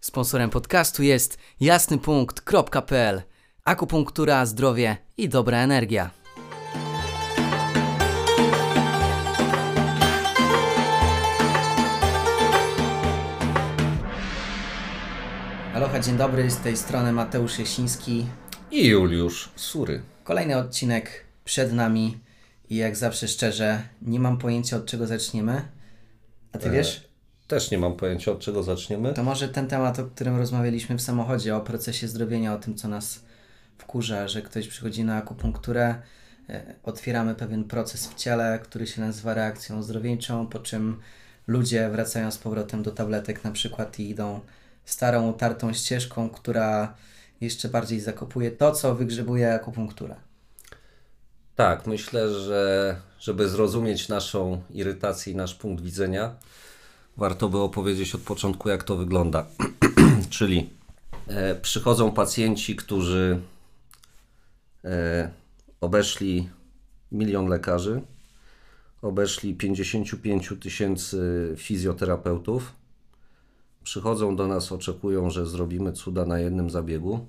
Sponsorem podcastu jest jasnypunkt.pl Akupunktura, zdrowie i dobra energia. Aloha, dzień dobry, z tej strony Mateusz Jasiński. I Juliusz Sury. Kolejny odcinek przed nami i jak zawsze szczerze, nie mam pojęcia od czego zaczniemy. A ty wiesz? Też nie mam pojęcia, od czego zaczniemy. To może ten temat, o którym rozmawialiśmy w samochodzie, o procesie zdrowienia, o tym, co nas wkurza, że ktoś przychodzi na akupunkturę, e, otwieramy pewien proces w ciele, który się nazywa reakcją ozdrowieńczą, po czym ludzie wracają z powrotem do tabletek na przykład i idą starą, utartą ścieżką, która jeszcze bardziej zakopuje to, co wygrzebuje akupunktura. Tak, myślę, że żeby zrozumieć naszą irytację i nasz punkt widzenia, warto by opowiedzieć od początku, jak to wygląda. Czyli e, przychodzą pacjenci, którzy e, obeszli milion lekarzy, obeszli 55 tysięcy fizjoterapeutów. Przychodzą do nas, oczekują, że zrobimy cuda na jednym zabiegu.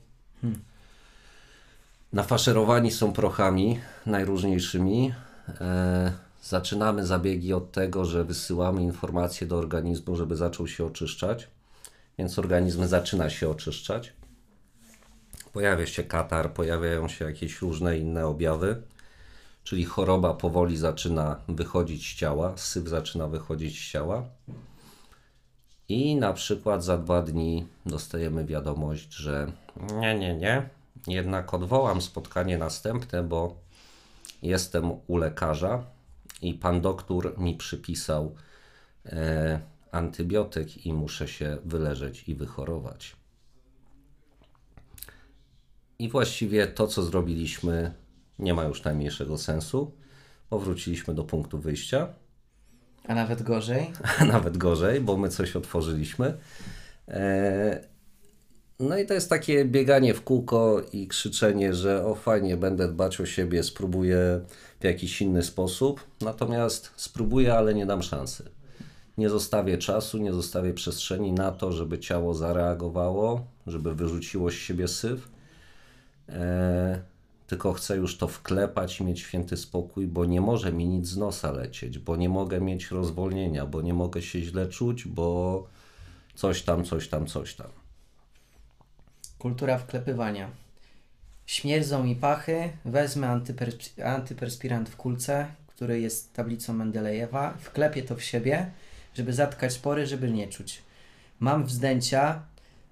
Nafaszerowani są prochami najróżniejszymi. E, zaczynamy zabiegi od tego, że wysyłamy informacje do organizmu, żeby zaczął się oczyszczać. Więc organizm zaczyna się oczyszczać. Pojawia się katar, pojawiają się jakieś różne inne objawy, czyli choroba powoli zaczyna wychodzić z ciała, syf zaczyna wychodzić z ciała. I na przykład za dwa dni dostajemy wiadomość, że nie, nie, nie, jednak odwołam spotkanie następne, bo jestem u lekarza i pan doktor mi przypisał e, antybiotyk i muszę się wyleżeć i wychorować. I właściwie to, co zrobiliśmy, nie ma już najmniejszego sensu. Powróciliśmy do punktu wyjścia, A nawet gorzej. a nawet gorzej, bo my coś otworzyliśmy. E, no i to jest takie bieganie w kółko i krzyczenie, że o fajnie, będę dbać o siebie, spróbuję w jakiś inny sposób. Natomiast spróbuję, ale nie dam szansy. Nie zostawię czasu, nie zostawię przestrzeni na to, żeby ciało zareagowało, żeby wyrzuciło z siebie syf. E, tylko chcę już to wklepać mieć święty spokój, bo nie może mi nic z nosa lecieć, bo nie mogę mieć rozwolnienia, bo nie mogę się źle czuć, bo coś tam, coś tam, coś tam. Kultura wklepywania. Śmierdzą mi pachy, wezmę antypers- antyperspirant w kulce, który jest tablicą Mendelejewa, wklepię to w siebie, żeby zatkać pory, żeby nie czuć. Mam wzdęcia,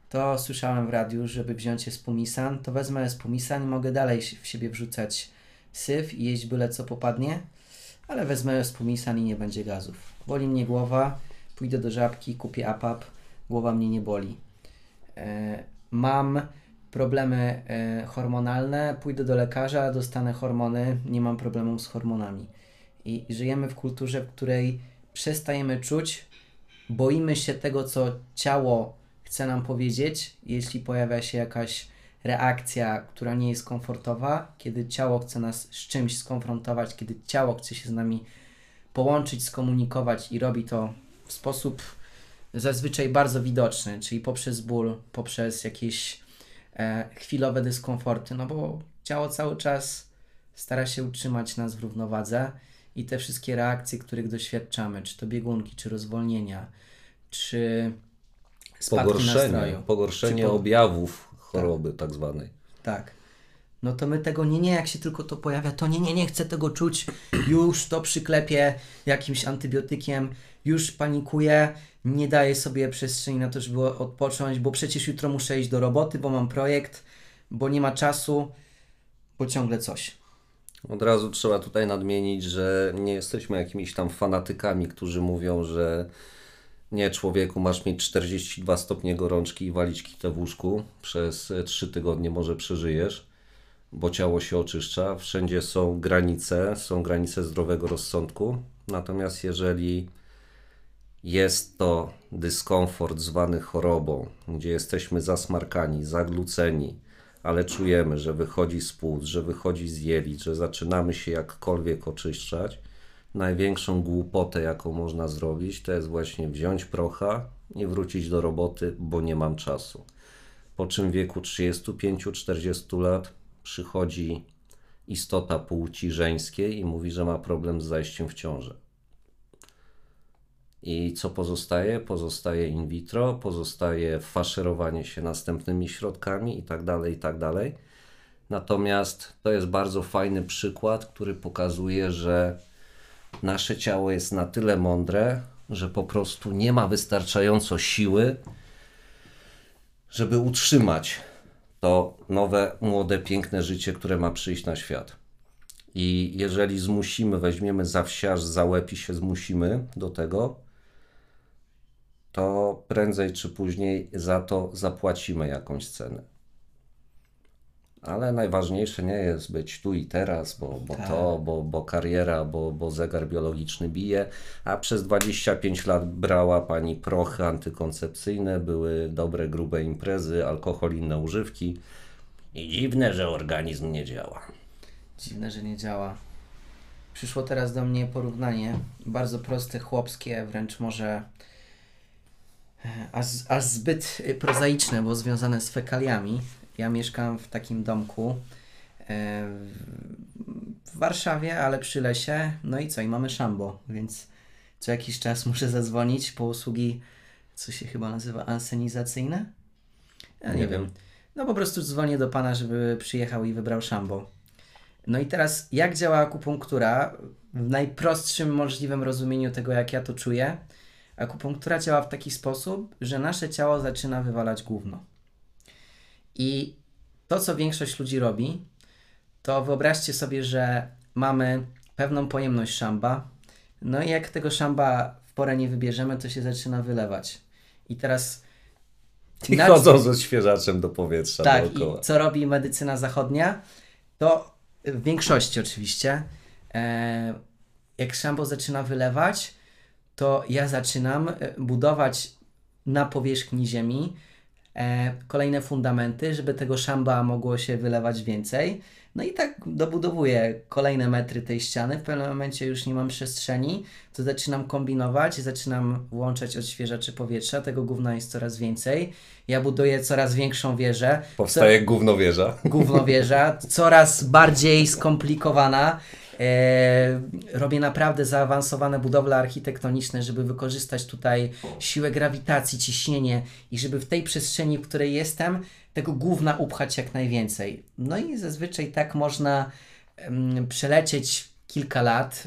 to słyszałem w radiu, żeby wziąć espumisan, to wezmę espumisan i mogę dalej w siebie wrzucać syf i jeść byle co popadnie, ale wezmę espumisan i nie będzie gazów. Boli mnie głowa, pójdę do żabki, kupię apap, głowa mnie nie boli. E, mam problemy e, hormonalne, pójdę do lekarza, dostanę hormony, nie mam problemu z hormonami. I żyjemy w kulturze, w której przestajemy czuć, boimy się tego, co ciało chce nam powiedzieć, jeśli pojawia się jakaś reakcja, która nie jest komfortowa, kiedy ciało chce nas z czymś skonfrontować, kiedy ciało chce się z nami połączyć, skomunikować i robi to w sposób zazwyczaj bardzo widoczny, czyli poprzez ból, poprzez jakieś e, chwilowe dyskomforty, no bo ciało cały czas stara się utrzymać nas w równowadze i te wszystkie reakcje, których doświadczamy, czy to biegunki, czy rozwolnienia, czy spadki Pogorszenie, nastroju. pogorszenie Czy po- objawów choroby tak zwanej. Tak. No to my tego nie, nie, jak się tylko to pojawia, to nie, nie, nie chcę tego czuć, już to przyklepię jakimś antybiotykiem, już panikuję, nie daję sobie przestrzeni na to, żeby odpocząć, bo przecież jutro muszę iść do roboty, bo mam projekt, bo nie ma czasu, bo ciągle coś. Od razu trzeba tutaj nadmienić, że nie jesteśmy jakimiś tam fanatykami, którzy mówią, że nie człowieku, masz mieć 42 stopnie gorączki i walić kitę w łóżku. Przez 3 tygodnie może przeżyjesz, bo ciało się oczyszcza. Wszędzie są granice, są granice zdrowego rozsądku. Natomiast jeżeli jest to dyskomfort zwany chorobą, gdzie jesteśmy zasmarkani, zagluceni, ale czujemy, że wychodzi z płuc, że wychodzi z jelit, że zaczynamy się jakkolwiek oczyszczać, największą głupotę, jaką można zrobić, to jest właśnie wziąć procha, i wrócić do roboty, bo nie mam czasu. Po czym w wieku 35-40 lat przychodzi istota płci żeńskiej i mówi, że ma problem z zajściem w ciążę. I co pozostaje? Pozostaje in vitro, pozostaje faszerowanie się następnymi środkami i tak dalej, i tak dalej. Natomiast to jest bardzo fajny przykład, który pokazuje, że nasze ciało jest na tyle mądre, że po prostu nie ma wystarczająco siły, żeby utrzymać to nowe, młode, piękne życie, które ma przyjść na świat. I jeżeli zmusimy, weźmiemy za wsiarz, za łeb i się zmusimy do tego, to prędzej czy później za to zapłacimy jakąś cenę. Ale najważniejsze nie jest być tu i teraz, bo, bo Tak. to, bo, bo kariera, bo, bo zegar biologiczny bije. A przez 25 lat brała pani prochy antykoncepcyjne, były dobre, grube imprezy, alkohol, inne używki. I dziwne, że organizm nie działa. Dziwne, że nie działa. Przyszło teraz do mnie porównanie, bardzo proste, chłopskie, wręcz może e, aż, aż zbyt prozaiczne, bo związane z fekaliami. Ja mieszkam w takim domku e, w Warszawie, ale przy lesie. No i co? I mamy szambo, więc co jakiś czas muszę zadzwonić po usługi, co się chyba nazywa ansenizacyjne? Ja nie, Nie wiem. wiem. No po prostu dzwonię do pana, żeby przyjechał i wybrał szambo. No i teraz, jak działa akupunktura? W najprostszym możliwym rozumieniu tego, jak ja to czuję, akupunktura działa w taki sposób, że nasze ciało zaczyna wywalać gówno. I to, co większość ludzi robi, to wyobraźcie sobie, że mamy pewną pojemność szamba, no i jak tego szamba w porę nie wybierzemy, to się zaczyna wylewać. I teraz. I na- chodzą ze świeżaczem do powietrza tak, dookoła. i co robi medycyna zachodnia? To w większości oczywiście, e, jak szambo zaczyna wylewać, to ja zaczynam e, budować na powierzchni ziemi kolejne fundamenty, żeby tego szamba mogło się wylewać więcej. No i tak dobudowuję kolejne metry tej ściany. W pewnym momencie już nie mam przestrzeni, to zaczynam kombinować, zaczynam włączać odświeżacze powietrza. Tego gówna jest coraz więcej. Ja buduję coraz większą wieżę. Powstaje gównowieża. gównowieża, coraz bardziej skomplikowana. E, robię naprawdę zaawansowane budowle architektoniczne, żeby wykorzystać tutaj siłę grawitacji, ciśnienie i żeby w tej przestrzeni, w której jestem, tego gówna upchać jak najwięcej. No i zazwyczaj tak można przelecieć kilka lat.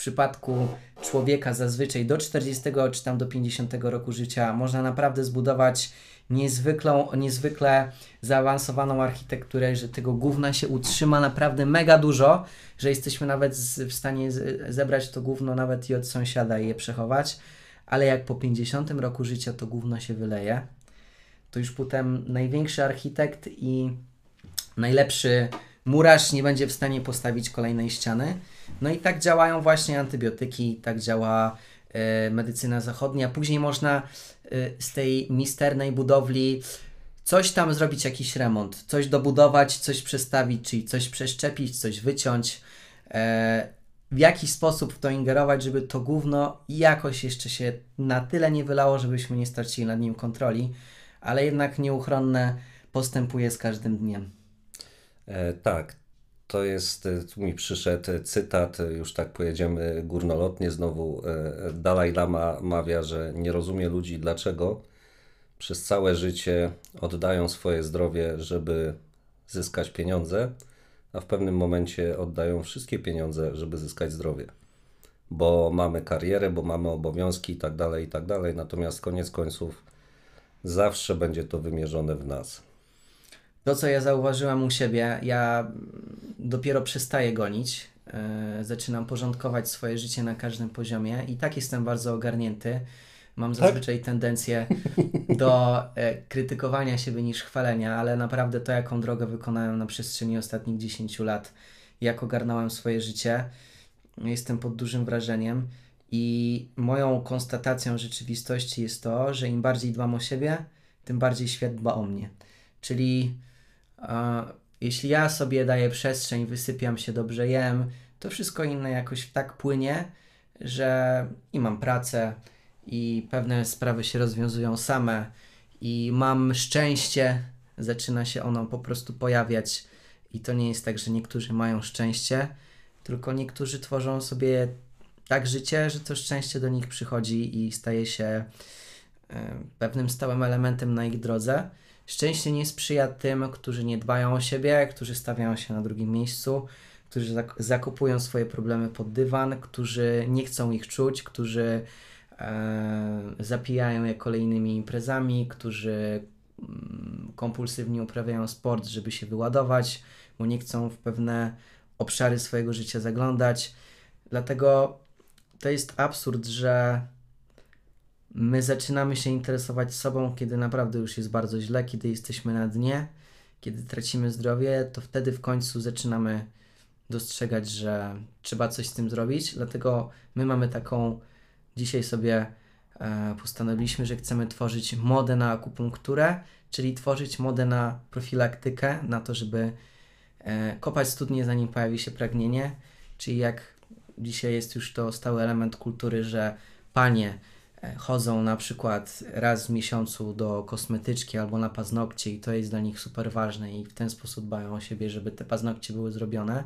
Przypadku człowieka zazwyczaj do 40 czy tam do 50 roku życia można naprawdę zbudować niezwykłą, niezwykle zaawansowaną architekturę, że tego gówna się utrzyma naprawdę mega dużo, że jesteśmy nawet w stanie zebrać to gówno nawet i od sąsiada i je przechować, ale jak po 50 roku życia to gówno się wyleje, to już potem największy architekt i najlepszy murarz nie będzie w stanie postawić kolejnej ściany. No i tak działają właśnie antybiotyki, tak działa e, medycyna zachodnia. Później można e, z tej misternej budowli coś tam zrobić, jakiś remont, coś dobudować, coś przestawić, czyli coś przeszczepić, coś wyciąć. E, w jakiś sposób w to ingerować, żeby to gówno jakoś jeszcze się na tyle nie wylało, żebyśmy nie stracili nad nim kontroli, ale jednak nieuchronne postępuje z każdym dniem. E, tak, to jest, e, tu mi przyszedł cytat, e, już tak pojedziemy górnolotnie znowu. e, Dalaj Lama mawia, że nie rozumie ludzi, dlaczego przez całe życie oddają swoje zdrowie, żeby zyskać pieniądze, a w pewnym momencie oddają wszystkie pieniądze, żeby zyskać zdrowie. Bo mamy karierę, bo mamy obowiązki i tak dalej, i tak dalej. Natomiast koniec końców zawsze będzie to wymierzone w nas. To, co ja zauważyłam u siebie, ja dopiero przestaję gonić. e, zaczynam porządkować swoje życie na każdym poziomie i tak jestem bardzo ogarnięty. Mam zazwyczaj tendencję do e, krytykowania siebie niż chwalenia, ale naprawdę to, jaką drogę wykonałem na przestrzeni ostatnich 10 lat, jak ogarnąłem swoje życie, jestem pod dużym wrażeniem. I moją konstatacją rzeczywistości jest to, że im bardziej dbam o siebie, tym bardziej świat dba o mnie. Czyli jeśli ja sobie daję przestrzeń, wysypiam się, dobrze jem, to wszystko inne jakoś tak płynie, że i mam pracę, i pewne sprawy się rozwiązują same i mam szczęście, zaczyna się ono po prostu pojawiać i to nie jest tak, że niektórzy mają szczęście, tylko niektórzy tworzą sobie tak życie, że to szczęście do nich przychodzi i staje się e, pewnym stałym elementem na ich drodze. Szczęście nie sprzyja tym, którzy nie dbają o siebie, którzy stawiają się na drugim miejscu, którzy zak- swoje problemy pod dywan, którzy nie chcą ich czuć, którzy e, zapijają je kolejnymi imprezami, którzy mm, kompulsywnie uprawiają sport, żeby się wyładować, bo nie chcą w pewne obszary swojego życia zaglądać. Dlatego to jest absurd, że my zaczynamy się interesować sobą, kiedy naprawdę już jest bardzo źle, kiedy jesteśmy na dnie, kiedy tracimy zdrowie, to wtedy w końcu zaczynamy dostrzegać, że trzeba coś z tym zrobić. Dlatego my mamy taką, dzisiaj sobie e, postanowiliśmy, że chcemy tworzyć modę na akupunkturę, czyli tworzyć modę na profilaktykę, na to, żeby e, kopać studnie zanim pojawi się pragnienie, czyli jak dzisiaj jest już to stały element kultury, że panie chodzą na przykład raz w miesiącu do kosmetyczki albo na paznokcie i to jest dla nich super ważne i w ten sposób dbają o siebie, żeby te paznokcie były zrobione.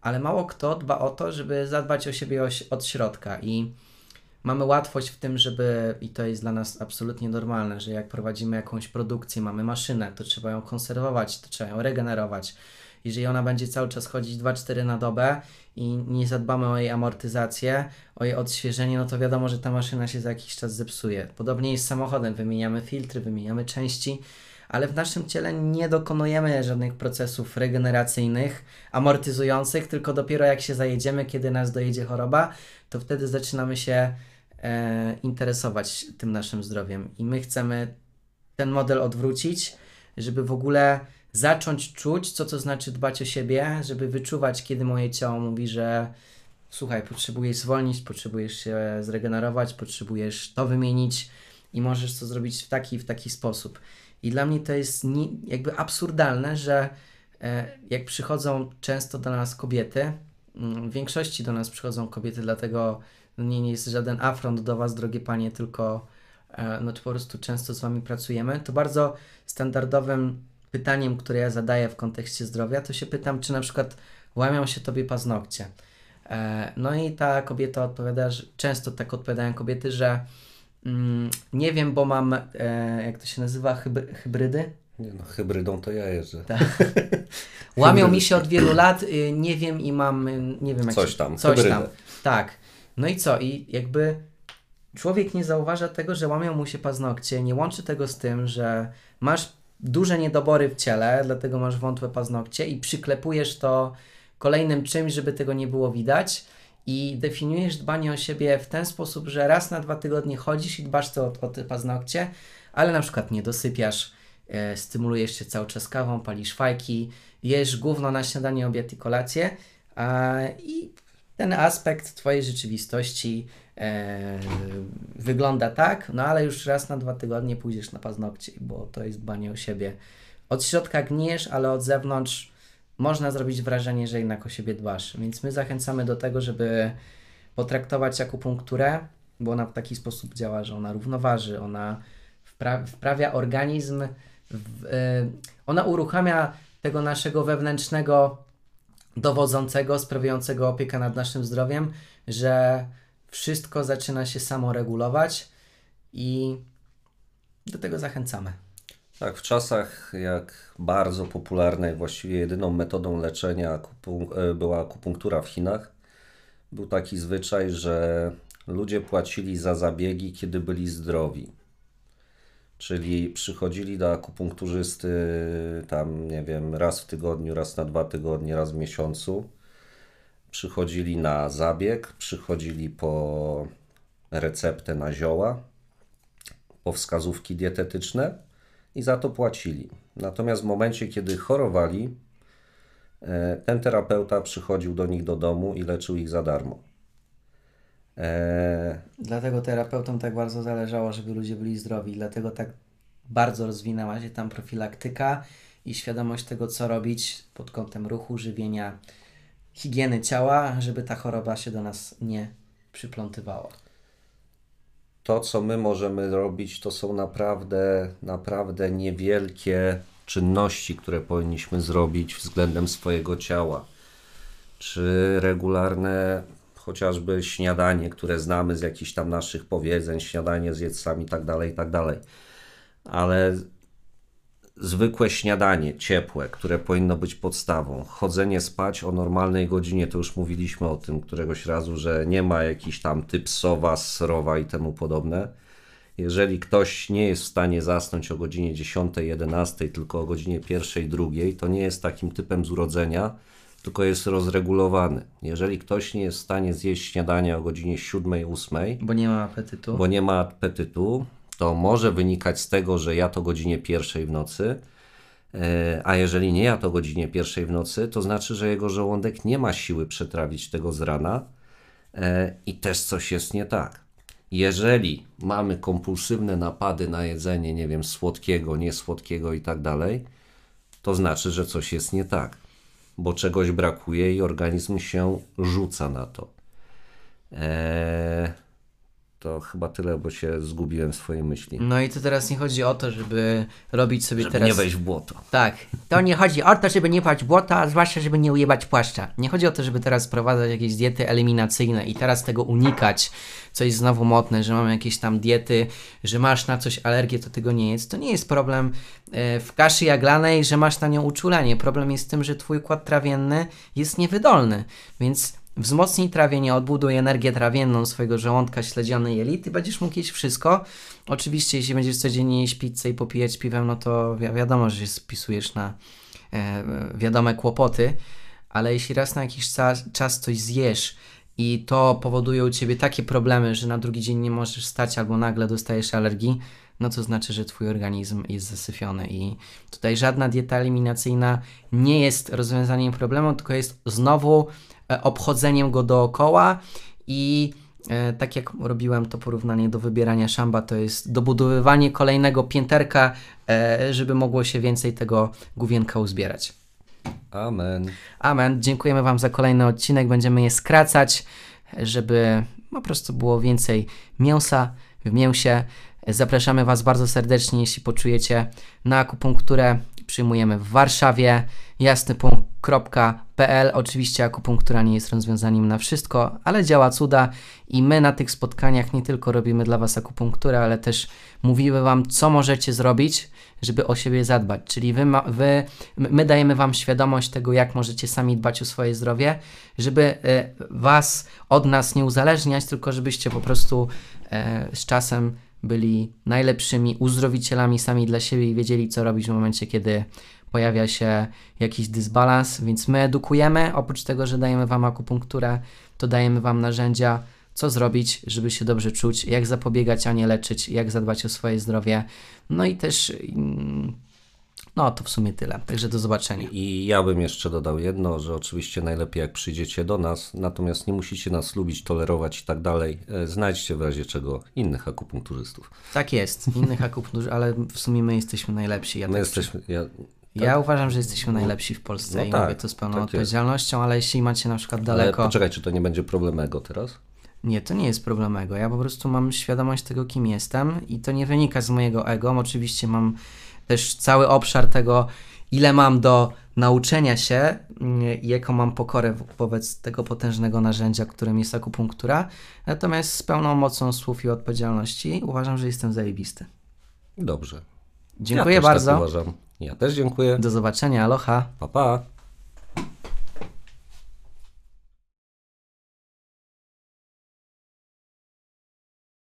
Ale mało kto dba o to, żeby zadbać o siebie od środka i mamy łatwość w tym, żeby, i to jest dla nas absolutnie normalne, że jak prowadzimy jakąś produkcję, mamy maszynę, to trzeba ją konserwować, to trzeba ją regenerować. Jeżeli ona będzie cały czas chodzić 2-4 na dobę i nie zadbamy o jej amortyzację, o jej odświeżenie, no to wiadomo, że ta maszyna się za jakiś czas zepsuje. Podobnie jest z samochodem, wymieniamy filtry, wymieniamy części, ale w naszym ciele nie dokonujemy żadnych procesów regeneracyjnych, amortyzujących, tylko dopiero jak się zajedziemy, kiedy nas dojedzie choroba, to wtedy zaczynamy się e, interesować tym naszym zdrowiem. I my chcemy ten model odwrócić, żeby w ogóle zacząć czuć, co to znaczy dbać o siebie, żeby wyczuwać, kiedy moje ciało mówi, że słuchaj, potrzebujesz zwolnić, potrzebujesz się zregenerować, potrzebujesz to wymienić i możesz to zrobić w taki w taki sposób. I dla mnie to jest nie, jakby absurdalne, że e, jak przychodzą często do nas kobiety, mm, w większości do nas przychodzą kobiety, dlatego nie, nie jest żaden afront do Was, drogie panie, tylko e, no po prostu często z Wami pracujemy, to bardzo standardowym pytaniem, które ja zadaję w kontekście zdrowia, to się pytam, czy na przykład łamią się Tobie paznokcie. E, no i ta kobieta odpowiada, że często tak odpowiadają kobiety, że mm, nie wiem, bo mam, e, jak to się nazywa, hybry, hybrydy? Nie no, hybrydą to ja jeżdżę. Łamią mi się od wielu lat, y, nie wiem i mam, y, nie wiem jak Coś się, tam, coś hybrydę. tam. Tak. No i co? I jakby człowiek nie zauważa tego, że łamią mu się paznokcie, nie łączy tego z tym, że masz duże niedobory w ciele, dlatego masz wątłe paznokcie i przyklepujesz to kolejnym czymś, żeby tego nie było widać. I definiujesz dbanie o siebie w ten sposób, że raz na dwa tygodnie chodzisz i dbasz o, o te paznokcie, ale na przykład nie dosypiasz, e, stymulujesz się cały czas kawą, palisz fajki, jesz gówno na śniadanie, obiad i kolację a, i ten aspekt Twojej rzeczywistości e, wygląda tak, no ale już raz na dwa tygodnie pójdziesz na paznokcie, bo to jest dbanie o siebie. Od środka gniesz, ale od zewnątrz można zrobić wrażenie, że jednak o siebie dbasz. Więc my zachęcamy do tego, żeby potraktować akupunkturę, bo ona w taki sposób działa, że ona równoważy, ona wpra- wprawia organizm, w, e, ona uruchamia tego naszego wewnętrznego dowodzącego, sprawiającego opiekę nad naszym zdrowiem, że wszystko zaczyna się samo-regulować i do tego zachęcamy. Tak, w czasach jak bardzo popularna i właściwie jedyną metodą leczenia e, była akupunktura w Chinach, był taki zwyczaj, że ludzie płacili za zabiegi, kiedy byli zdrowi. Czyli przychodzili do akupunkturzysty tam, nie wiem, raz w tygodniu, raz na dwa tygodnie, raz w miesiącu. Przychodzili na zabieg, przychodzili po receptę na zioła, po wskazówki dietetyczne i za to płacili. Natomiast w momencie, kiedy chorowali, e, ten terapeuta przychodził do nich do domu i leczył ich za darmo. E, Dlatego terapeutom tak bardzo zależało, żeby ludzie byli zdrowi, dlatego tak bardzo rozwinęła się tam profilaktyka i świadomość tego, co robić pod kątem ruchu, żywienia, higieny ciała, żeby ta choroba się do nas nie przyplątywała. to, co my możemy robić, to są naprawdę, naprawdę niewielkie czynności, które powinniśmy zrobić względem swojego ciała. Czy regularne chociażby śniadanie, które znamy z jakichś tam naszych powiedzeń, śniadanie z jedcami i tak dalej, tak dalej. Ale zwykłe śniadanie, ciepłe, które powinno być podstawą, chodzenie spać o normalnej godzinie, to już mówiliśmy o tym któregoś razu, że nie ma jakiś tam typ sowa, srowa i temu podobne. Jeżeli ktoś nie jest w stanie zasnąć o godzinie 10, 11, tylko o godzinie 1, 2, to nie jest takim typem z urodzenia, tylko jest rozregulowany. Jeżeli ktoś nie jest w stanie zjeść śniadania o godzinie 7, 8, Bo nie ma apetytu. bo nie ma apetytu, to może wynikać z tego, że ja to godzinie pierwszej w nocy, e, a jeżeli nie ja to godzinie pierwszej w nocy, to znaczy, że jego żołądek nie ma siły przetrawić tego z rana e, i też coś jest nie tak. Jeżeli mamy kompulsywne napady na jedzenie, nie wiem, słodkiego, niesłodkiego i tak dalej, to znaczy, że coś jest nie tak, bo czegoś brakuje i organizm się rzuca na to. Eee, to chyba tyle, bo się zgubiłem w swojej myśli. No i to teraz nie chodzi o to, żeby robić sobie Żeby teraz... nie wejść w błoto. Tak. To nie chodzi o to, żeby nie pać błota, a zwłaszcza, żeby nie ujebać płaszcza. Nie chodzi o to, żeby teraz wprowadzać jakieś diety eliminacyjne i teraz tego unikać, co jest znowu motne, że mamy jakieś tam diety, że masz na coś alergię, to tego nie jest. To nie jest problem e, w kaszy jaglanej, że masz na nią uczulenie. Problem jest w tym, że twój układ trawienny jest niewydolny, więc wzmocnij trawienie, odbuduj energię trawienną swojego żołądka, śledziony jelit i będziesz mógł jeść wszystko. Oczywiście, jeśli będziesz codziennie jeść pizzę i popijać piwem, no to wi- wiadomo, że się spisujesz na e, wiadome kłopoty, ale jeśli raz na jakiś czas, czas coś zjesz i to powoduje u ciebie takie problemy, że na drugi dzień nie możesz stać albo nagle dostajesz alergii, no to znaczy, że twój organizm jest zasyfiony i tutaj żadna dieta eliminacyjna nie jest rozwiązaniem problemu, tylko jest znowu obchodzeniem go dookoła i e, tak jak robiłem to porównanie do wybierania szamba, to jest dobudowywanie kolejnego pięterka, e, żeby mogło się więcej tego główienka uzbierać. Amen. Amen. Dziękujemy Wam za kolejny odcinek. Będziemy je skracać, żeby po prostu było więcej mięsa w mięsie. Zapraszamy Was bardzo serdecznie, jeśli poczujecie na akupunkturę. Przyjmujemy w Warszawie jasnypunkt.pl. Oczywiście akupunktura nie jest rozwiązaniem na wszystko, ale działa cuda i my na tych spotkaniach nie tylko robimy dla Was akupunkturę, ale też mówimy Wam, co możecie zrobić, żeby o siebie zadbać. Czyli wy, ma, wy, my dajemy Wam świadomość tego, jak możecie sami dbać o swoje zdrowie, żeby e, Was od nas nie uzależniać, tylko żebyście po prostu e, z czasem byli najlepszymi uzdrowicielami sami dla siebie i wiedzieli, co robić w momencie, kiedy pojawia się jakiś dysbalans, więc my edukujemy, oprócz tego, że dajemy Wam akupunkturę, to dajemy Wam narzędzia, co zrobić, żeby się dobrze czuć, jak zapobiegać, a nie leczyć, jak zadbać o swoje zdrowie. No i też, mm, no to w sumie tyle. Także do zobaczenia. I ja bym jeszcze dodał jedno, że oczywiście najlepiej jak przyjdziecie do nas, natomiast nie musicie nas lubić, tolerować i tak dalej. E, Znajdźcie w razie czego innych akupunkturzystów. Tak jest, innych akupunktur, ale w sumie my jesteśmy najlepsi. Ja, My tak jesteśmy. Ja, ja uważam, że jesteśmy najlepsi w Polsce No i tak, mówię to z pełną tak odpowiedzialnością, ale jeśli macie na przykład ale daleko... poczekaj, czy to nie będzie problemego teraz? Nie, to nie jest problemego. Ja po prostu mam świadomość tego, kim jestem i to nie wynika z mojego ego. Oczywiście mam też cały obszar tego, ile mam do nauczenia się mm, i jaką mam pokorę wo- wobec tego potężnego narzędzia, którym jest akupunktura. Natomiast z pełną mocą słów i odpowiedzialności uważam, że jestem zajebisty. Dobrze. Dziękuję ja też bardzo. Tak uważam. Ja też dziękuję. Do zobaczenia. Aloha. Pa, pa.